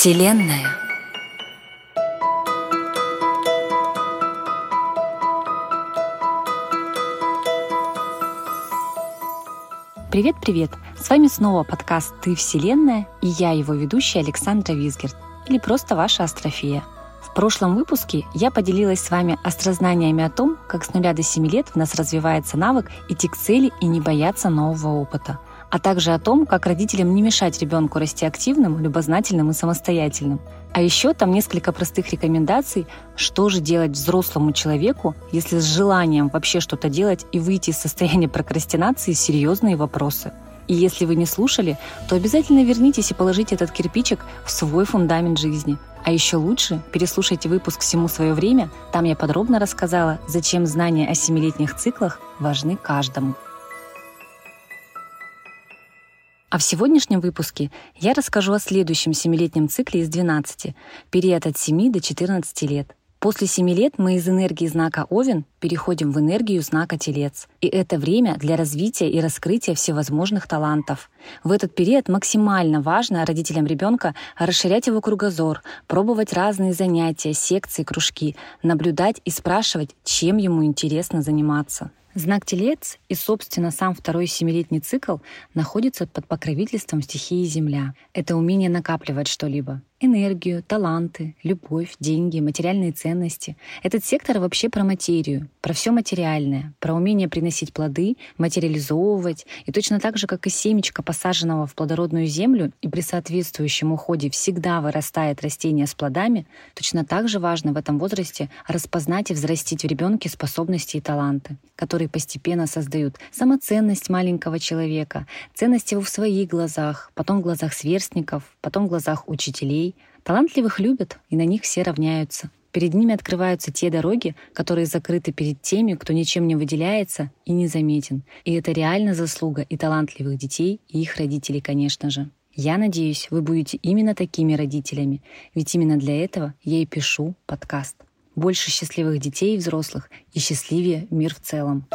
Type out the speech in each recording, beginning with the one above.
Вселенная. Привет-привет! С вами снова подкаст «Ты Вселенная» и я, его ведущая Александра Визгерт, или просто ваша астрофия. В прошлом выпуске я поделилась с вами острознаниями о том, как с нуля до 7 лет в нас развивается навык идти к цели и не бояться нового опыта – а также о том, как родителям не мешать ребенку расти активным, любознательным и самостоятельным. А еще там несколько простых рекомендаций, что же делать взрослому человеку, если с желанием вообще что-то делать и выйти из состояния прокрастинации серьезные вопросы. И если вы не слушали, то обязательно вернитесь и положите этот кирпичик в свой фундамент жизни. А еще лучше переслушайте выпуск «Всему свое время». Там я подробно рассказала, зачем знания о семилетних циклах важны каждому. А в сегодняшнем выпуске я расскажу о следующем семилетнем цикле из 12, период от 7 до 14 лет. После 7 лет мы из энергии знака Овен переходим в энергию знака Телец. И это время для развития и раскрытия всевозможных талантов. В этот период максимально важно родителям ребенка расширять его кругозор, пробовать разные занятия, секции, кружки, наблюдать и спрашивать, чем ему интересно заниматься. Знак Телец и, собственно, сам второй семилетний цикл находится под покровительством стихии Земля. Это умение накапливать что-либо энергию, таланты, любовь, деньги, материальные ценности. Этот сектор вообще про материю, про все материальное, про умение приносить плоды, материализовывать. И точно так же, как и семечко, посаженного в плодородную землю, и при соответствующем уходе всегда вырастает растение с плодами, точно так же важно в этом возрасте распознать и взрастить в ребенке способности и таланты, которые постепенно создают самоценность маленького человека, ценность его в своих глазах, потом в глазах сверстников, потом в глазах учителей, Талантливых любят, и на них все равняются. Перед ними открываются те дороги, которые закрыты перед теми, кто ничем не выделяется и не заметен. И это реально заслуга и талантливых детей, и их родителей, конечно же. Я надеюсь, вы будете именно такими родителями, ведь именно для этого я и пишу подкаст. Больше счастливых детей и взрослых, и счастливее мир в целом.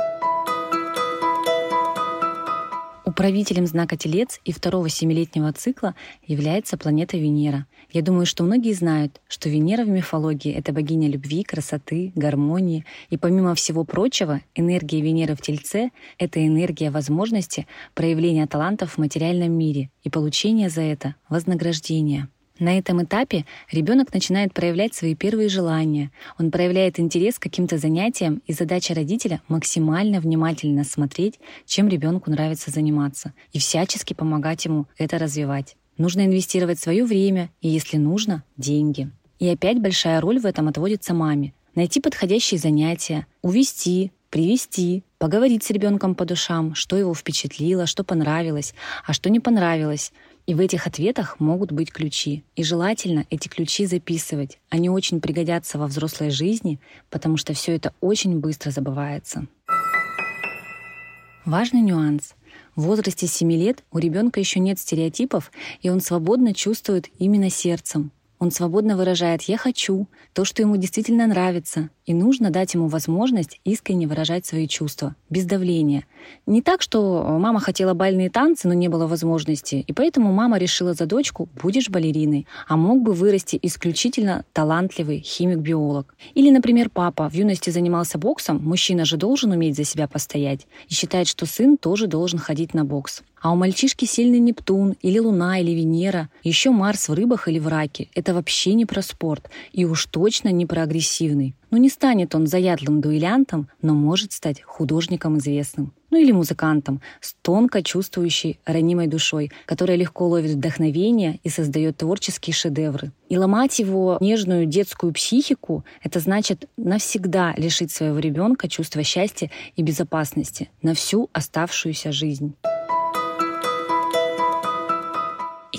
Управителем знака Телец и второго семилетнего цикла является планета Венера. Я думаю, что многие знают, что Венера в мифологии — это богиня любви, красоты, гармонии. И помимо всего прочего, энергия Венеры в Тельце — это энергия возможности проявления талантов в материальном мире и получения за это вознаграждения. На этом этапе ребенок начинает проявлять свои первые желания. Он проявляет интерес к каким-то занятиям, и задача родителя — максимально внимательно смотреть, чем ребенку нравится заниматься, и всячески помогать ему это развивать. Нужно инвестировать свое время и, если нужно, деньги. И опять большая роль в этом отводится маме. Найти подходящие занятия, увести, привести, поговорить с ребенком по душам, что его впечатлило, что понравилось, а что не понравилось, и в этих ответах могут быть ключи. И желательно эти ключи записывать. Они очень пригодятся во взрослой жизни, потому что все это очень быстро забывается. Важный нюанс. В возрасте 7 лет у ребенка еще нет стереотипов, и он свободно чувствует именно сердцем. Он свободно выражает «я хочу», то, что ему действительно нравится, и нужно дать ему возможность искренне выражать свои чувства, без давления. Не так, что мама хотела бальные танцы, но не было возможности, и поэтому мама решила за дочку «будешь балериной», а мог бы вырасти исключительно талантливый химик-биолог. Или, например, папа в юности занимался боксом, мужчина же должен уметь за себя постоять, и считает, что сын тоже должен ходить на бокс. А у мальчишки сильный Нептун, или Луна, или Венера, еще Марс в рыбах или в раке. Это вообще не про спорт, и уж точно не про агрессивный. Ну не станет он заядлым дуэлянтом, но может стать художником известным. Ну или музыкантом с тонко чувствующей ранимой душой, которая легко ловит вдохновение и создает творческие шедевры. И ломать его нежную детскую психику — это значит навсегда лишить своего ребенка чувства счастья и безопасности на всю оставшуюся жизнь.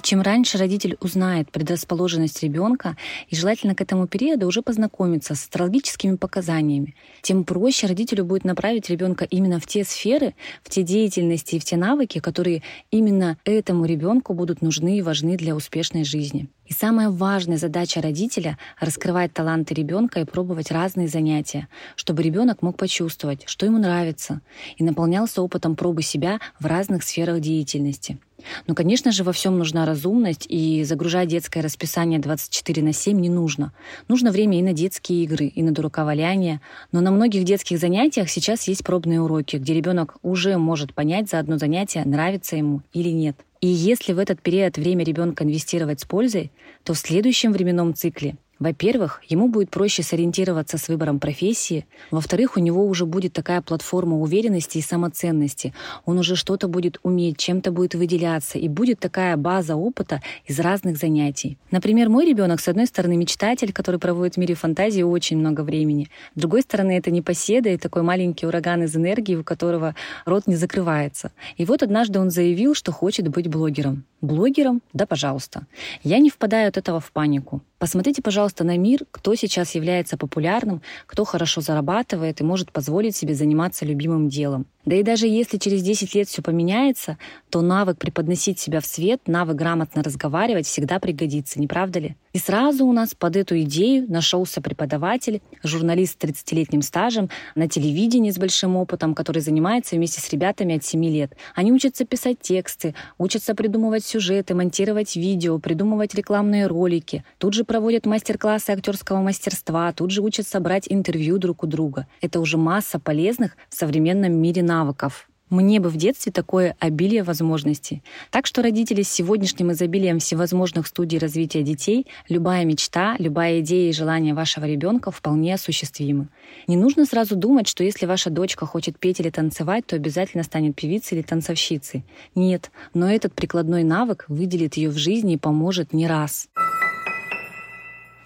Чем раньше родитель узнает предрасположенность ребенка и желательно к этому периоду уже познакомиться с астрологическими показаниями, тем проще родителю будет направить ребенка именно в те сферы, в те деятельности и в те навыки, которые именно этому ребенку будут нужны и важны для успешной жизни. И самая важная задача родителя — раскрывать таланты ребенка и пробовать разные занятия, чтобы ребенок мог почувствовать, что ему нравится, и наполнялся опытом пробы себя в разных сферах деятельности. Но, конечно же, во всем нужна разумность, и загружать детское расписание 24 на 7 не нужно. Нужно время и на детские игры, и на дураковаляние. Но на многих детских занятиях сейчас есть пробные уроки, где ребенок уже может понять за одно занятие, нравится ему или нет. И если в этот период время ребенка инвестировать с пользой, то в следующем временном цикле во-первых, ему будет проще сориентироваться с выбором профессии. Во-вторых, у него уже будет такая платформа уверенности и самоценности. Он уже что-то будет уметь, чем-то будет выделяться, и будет такая база опыта из разных занятий. Например, мой ребенок, с одной стороны, мечтатель, который проводит в мире фантазии очень много времени. С другой стороны, это непоседа и такой маленький ураган из энергии, у которого рот не закрывается. И вот однажды он заявил, что хочет быть блогером. Блогером? Да, пожалуйста. Я не впадаю от этого в панику. Посмотрите, пожалуйста, на мир, кто сейчас является популярным, кто хорошо зарабатывает и может позволить себе заниматься любимым делом. Да и даже если через 10 лет все поменяется, то навык преподносить себя в свет, навык грамотно разговаривать всегда пригодится, не правда ли? И сразу у нас под эту идею нашелся преподаватель, журналист с 30-летним стажем на телевидении с большим опытом, который занимается вместе с ребятами от 7 лет. Они учатся писать тексты, учатся придумывать сюжеты, монтировать видео, придумывать рекламные ролики. Тут же проводят мастер-классы актерского мастерства, тут же учатся брать интервью друг у друга. Это уже масса полезных в современном мире навыков. Мне бы в детстве такое обилие возможностей. Так что родители с сегодняшним изобилием всевозможных студий развития детей, любая мечта, любая идея и желание вашего ребенка вполне осуществимы. Не нужно сразу думать, что если ваша дочка хочет петь или танцевать, то обязательно станет певицей или танцовщицей. Нет, но этот прикладной навык выделит ее в жизни и поможет не раз.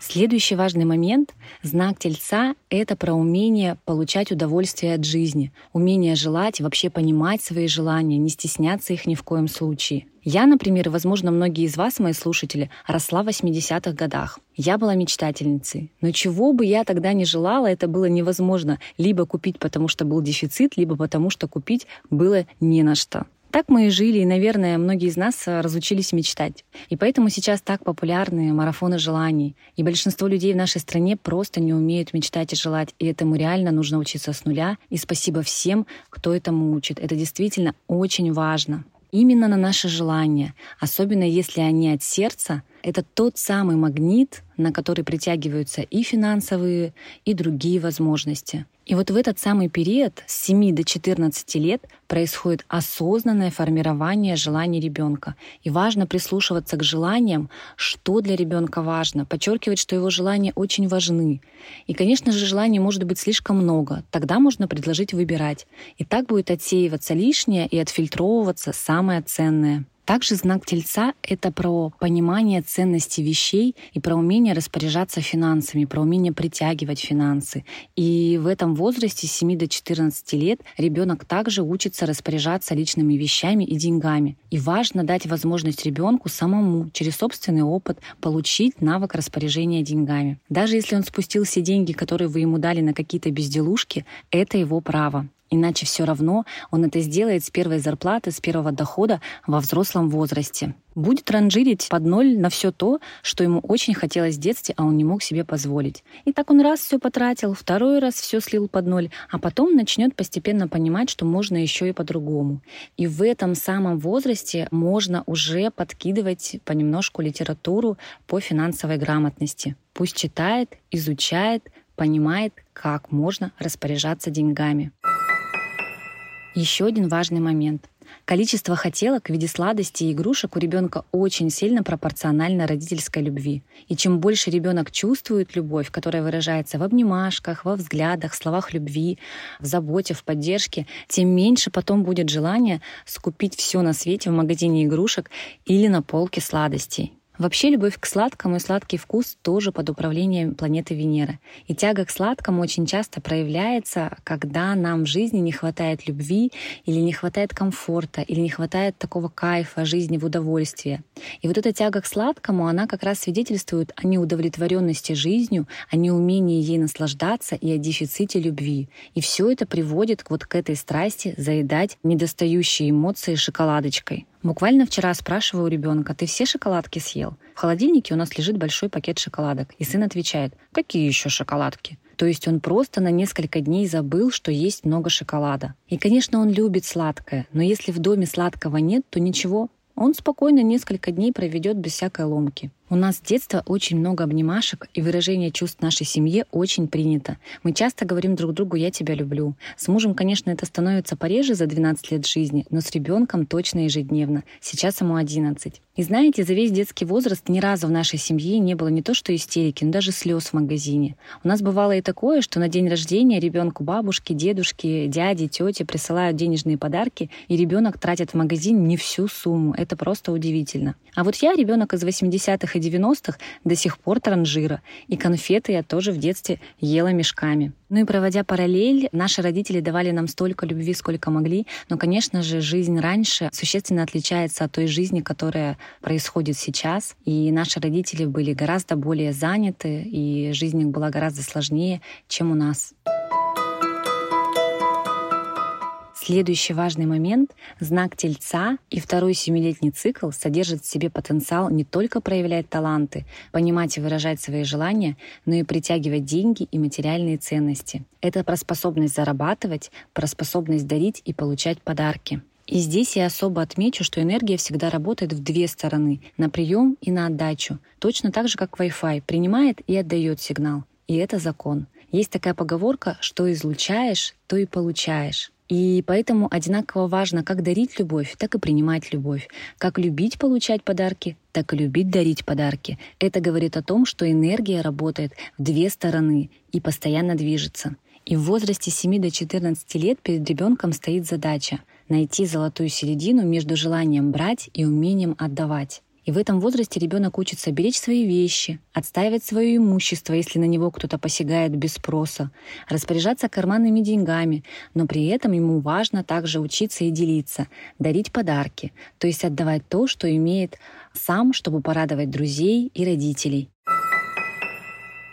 Следующий важный момент — знак Тельца — это про умение получать удовольствие от жизни, умение желать, вообще понимать свои желания, не стесняться их ни в коем случае. Я, например, и, возможно, многие из вас, мои слушатели, росла в 80-х годах. Я была мечтательницей. Но чего бы я тогда не желала, это было невозможно либо купить, потому что был дефицит, либо потому что купить было не на что. Так мы и жили, и, наверное, многие из нас э, разучились мечтать. И поэтому сейчас так популярны марафоны желаний. И большинство людей в нашей стране просто не умеют мечтать и желать. И этому реально нужно учиться с нуля. И спасибо всем, кто этому учит. Это действительно очень важно. Именно на наши желания, особенно если они от сердца, это тот самый магнит, на который притягиваются и финансовые, и другие возможности. И вот в этот самый период с 7 до 14 лет происходит осознанное формирование желаний ребенка. И важно прислушиваться к желаниям, что для ребенка важно, подчеркивать, что его желания очень важны. И, конечно же, желаний может быть слишком много. Тогда можно предложить выбирать. И так будет отсеиваться лишнее и отфильтровываться самое ценное. Также знак Тельца — это про понимание ценности вещей и про умение распоряжаться финансами, про умение притягивать финансы. И в этом возрасте с 7 до 14 лет ребенок также учится распоряжаться личными вещами и деньгами. И важно дать возможность ребенку самому через собственный опыт получить навык распоряжения деньгами. Даже если он спустил все деньги, которые вы ему дали на какие-то безделушки, это его право. Иначе все равно он это сделает с первой зарплаты, с первого дохода во взрослом возрасте. Будет ранжирить под ноль на все то, что ему очень хотелось в детстве, а он не мог себе позволить. И так он раз все потратил, второй раз все слил под ноль, а потом начнет постепенно понимать, что можно еще и по-другому. И в этом самом возрасте можно уже подкидывать понемножку литературу по финансовой грамотности. Пусть читает, изучает, понимает, как можно распоряжаться деньгами. Еще один важный момент. Количество хотелок в виде сладостей и игрушек у ребенка очень сильно пропорционально родительской любви. И чем больше ребенок чувствует любовь, которая выражается в обнимашках, во взглядах, словах любви, в заботе, в поддержке, тем меньше потом будет желание скупить все на свете в магазине игрушек или на полке сладостей. Вообще любовь к сладкому и сладкий вкус тоже под управлением планеты Венера. И тяга к сладкому очень часто проявляется, когда нам в жизни не хватает любви или не хватает комфорта, или не хватает такого кайфа жизни в удовольствии. И вот эта тяга к сладкому, она как раз свидетельствует о неудовлетворенности жизнью, о неумении ей наслаждаться и о дефиците любви. И все это приводит вот к этой страсти заедать недостающие эмоции шоколадочкой. Буквально вчера спрашиваю у ребенка, ты все шоколадки съел? В холодильнике у нас лежит большой пакет шоколадок. И сын отвечает, какие еще шоколадки? То есть он просто на несколько дней забыл, что есть много шоколада. И, конечно, он любит сладкое, но если в доме сладкого нет, то ничего, он спокойно несколько дней проведет без всякой ломки. У нас с детства очень много обнимашек, и выражение чувств нашей семье очень принято. Мы часто говорим друг другу «я тебя люблю». С мужем, конечно, это становится пореже за 12 лет жизни, но с ребенком точно ежедневно. Сейчас ему 11. И знаете, за весь детский возраст ни разу в нашей семье не было не то что истерики, но даже слез в магазине. У нас бывало и такое, что на день рождения ребенку бабушки, дедушки, дяди, тети присылают денежные подарки, и ребенок тратит в магазин не всю сумму. Это просто удивительно. А вот я, ребенок из 80-х и 90-х, до сих пор транжира. И конфеты я тоже в детстве ела мешками. Ну и проводя параллель, наши родители давали нам столько любви, сколько могли. Но, конечно же, жизнь раньше существенно отличается от той жизни, которая происходит сейчас. И наши родители были гораздо более заняты, и жизнь их была гораздо сложнее, чем у нас. Следующий важный момент — знак Тельца и второй семилетний цикл содержит в себе потенциал не только проявлять таланты, понимать и выражать свои желания, но и притягивать деньги и материальные ценности. Это про способность зарабатывать, про способность дарить и получать подарки. И здесь я особо отмечу, что энергия всегда работает в две стороны — на прием и на отдачу. Точно так же, как Wi-Fi принимает и отдает сигнал. И это закон. Есть такая поговорка, что излучаешь, то и получаешь. И поэтому одинаково важно как дарить любовь, так и принимать любовь. Как любить получать подарки, так и любить дарить подарки. Это говорит о том, что энергия работает в две стороны и постоянно движется. И в возрасте 7 до 14 лет перед ребенком стоит задача найти золотую середину между желанием брать и умением отдавать. И в этом возрасте ребенок учится беречь свои вещи, отстаивать свое имущество, если на него кто-то посягает без спроса, распоряжаться карманными деньгами, но при этом ему важно также учиться и делиться, дарить подарки, то есть отдавать то, что имеет сам, чтобы порадовать друзей и родителей.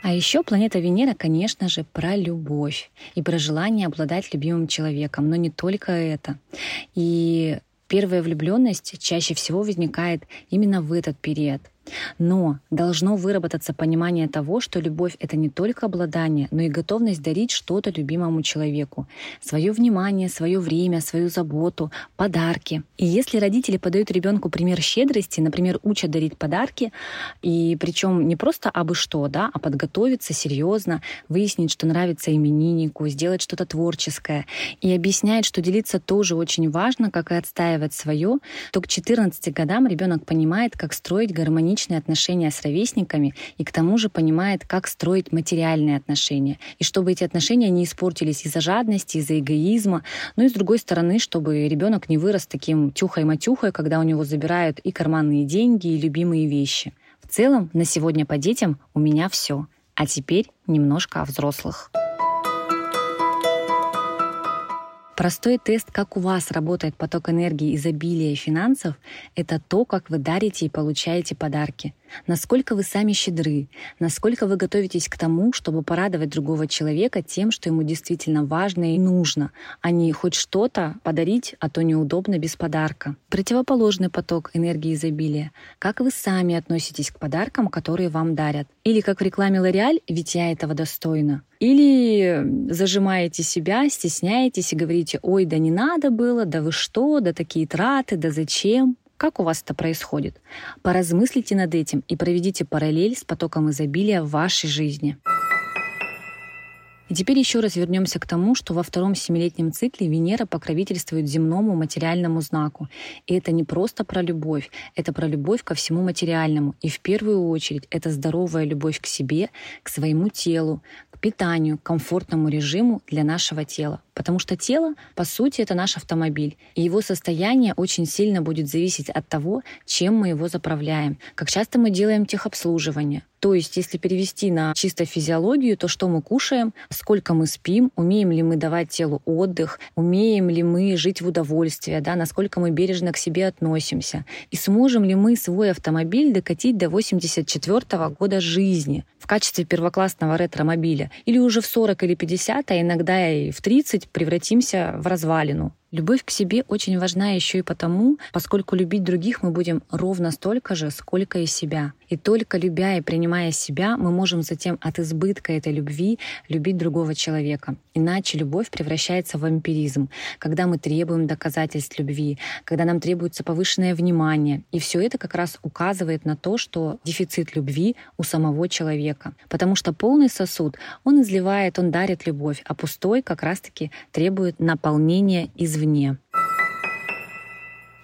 А еще планета Венера, конечно же, про любовь и про желание обладать любимым человеком, но не только это. И Первая влюбленность чаще всего возникает именно в этот период — но должно выработаться понимание того, что любовь — это не только обладание, но и готовность дарить что-то любимому человеку. Свое внимание, свое время, свою заботу, подарки. И если родители подают ребенку пример щедрости, например, учат дарить подарки, и причем не просто абы что, да, а подготовиться серьезно, выяснить, что нравится имениннику, сделать что-то творческое, и объясняет, что делиться тоже очень важно, как и отстаивать свое, то к 14 годам ребенок понимает, как строить гармоничные гармоничные отношения с ровесниками и к тому же понимает, как строить материальные отношения. И чтобы эти отношения не испортились из-за жадности, из-за эгоизма, ну и с другой стороны, чтобы ребенок не вырос таким тюхой-матюхой, когда у него забирают и карманные деньги, и любимые вещи. В целом, на сегодня по детям у меня все. А теперь немножко о взрослых. Простой тест, как у вас работает поток энергии, изобилия и финансов, это то, как вы дарите и получаете подарки. Насколько вы сами щедры, насколько вы готовитесь к тому, чтобы порадовать другого человека тем, что ему действительно важно и нужно, а не хоть что-то подарить, а то неудобно без подарка. Противоположный поток энергии изобилия. Как вы сами относитесь к подаркам, которые вам дарят? Или как в рекламе L'Oreal, ведь я этого достойна. Или зажимаете себя, стесняетесь и говорите, ой, да не надо было, да вы что, да такие траты, да зачем. Как у вас это происходит? Поразмыслите над этим и проведите параллель с потоком изобилия в вашей жизни. И теперь еще раз вернемся к тому, что во втором семилетнем цикле Венера покровительствует земному материальному знаку. И это не просто про любовь, это про любовь ко всему материальному. И в первую очередь это здоровая любовь к себе, к своему телу, питанию, к комфортному режиму для нашего тела. Потому что тело, по сути, это наш автомобиль. И его состояние очень сильно будет зависеть от того, чем мы его заправляем. Как часто мы делаем техобслуживание. То есть, если перевести на чисто физиологию, то что мы кушаем, сколько мы спим, умеем ли мы давать телу отдых, умеем ли мы жить в удовольствии, да, насколько мы бережно к себе относимся. И сможем ли мы свой автомобиль докатить до 84 -го года жизни в качестве первоклассного ретромобиля. Или уже в 40 или 50, а иногда и в 30 превратимся в развалину. Любовь к себе очень важна еще и потому, поскольку любить других мы будем ровно столько же, сколько и себя. И только любя и принимая себя, мы можем затем от избытка этой любви любить другого человека. Иначе любовь превращается в вампиризм, когда мы требуем доказательств любви, когда нам требуется повышенное внимание. И все это как раз указывает на то, что дефицит любви у самого человека. Потому что полный сосуд, он изливает, он дарит любовь, а пустой как раз-таки требует наполнения извне.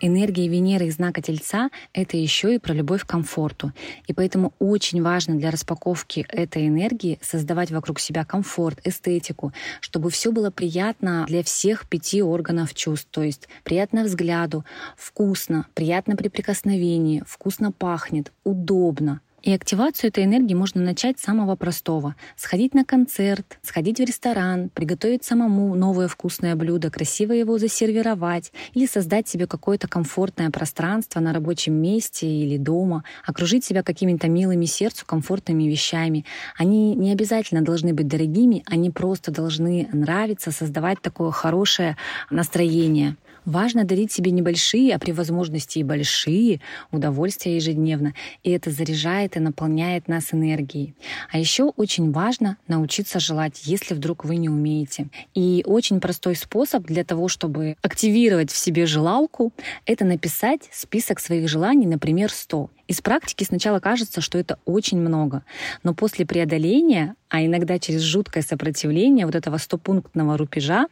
Энергия Венеры из знака Тельца — это еще и про любовь к комфорту. И поэтому очень важно для распаковки этой энергии создавать вокруг себя комфорт, эстетику, чтобы все было приятно для всех пяти органов чувств. То есть приятно взгляду, вкусно, приятно при прикосновении, вкусно пахнет, удобно — и активацию этой энергии можно начать с самого простого. Сходить на концерт, сходить в ресторан, приготовить самому новое вкусное блюдо, красиво его засервировать или создать себе какое-то комфортное пространство на рабочем месте или дома, окружить себя какими-то милыми сердцу, комфортными вещами. Они не обязательно должны быть дорогими, они просто должны нравиться, создавать такое хорошее настроение. Важно дарить себе небольшие, а при возможности и большие удовольствия ежедневно. И это заряжает и наполняет нас энергией. А еще очень важно научиться желать, если вдруг вы не умеете. И очень простой способ для того, чтобы активировать в себе желалку, это написать список своих желаний, например, 100. Из практики сначала кажется, что это очень много, но после преодоления, а иногда через жуткое сопротивление вот этого стопунктного рубежа,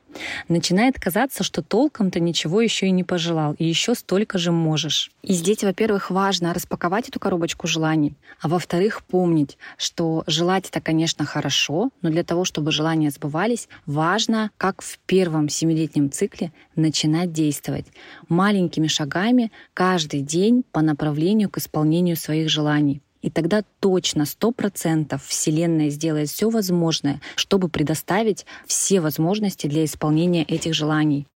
начинает казаться, что толком-то ничего еще и не пожелал, и еще столько же можешь. И здесь, во-первых, важно распаковать эту коробочку желаний, а во-вторых, помнить, что желать это, конечно, хорошо, но для того, чтобы желания сбывались, важно, как в первом семилетнем цикле, начинать действовать маленькими шагами каждый день по направлению к исполнению своих желаний. И тогда точно, сто процентов Вселенная сделает все возможное, чтобы предоставить все возможности для исполнения этих желаний.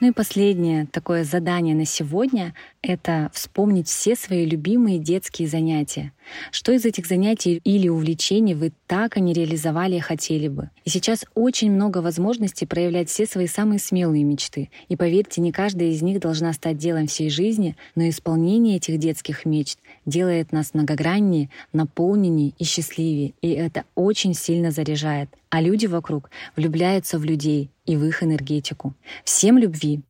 Ну и последнее такое задание на сегодня — это вспомнить все свои любимые детские занятия. Что из этих занятий или увлечений вы так и не реализовали и хотели бы? И сейчас очень много возможностей проявлять все свои самые смелые мечты. И поверьте, не каждая из них должна стать делом всей жизни, но исполнение этих детских мечт делает нас многограннее, наполненнее и счастливее. И это очень сильно заряжает. А люди вокруг влюбляются в людей и в их энергетику. Всем любви,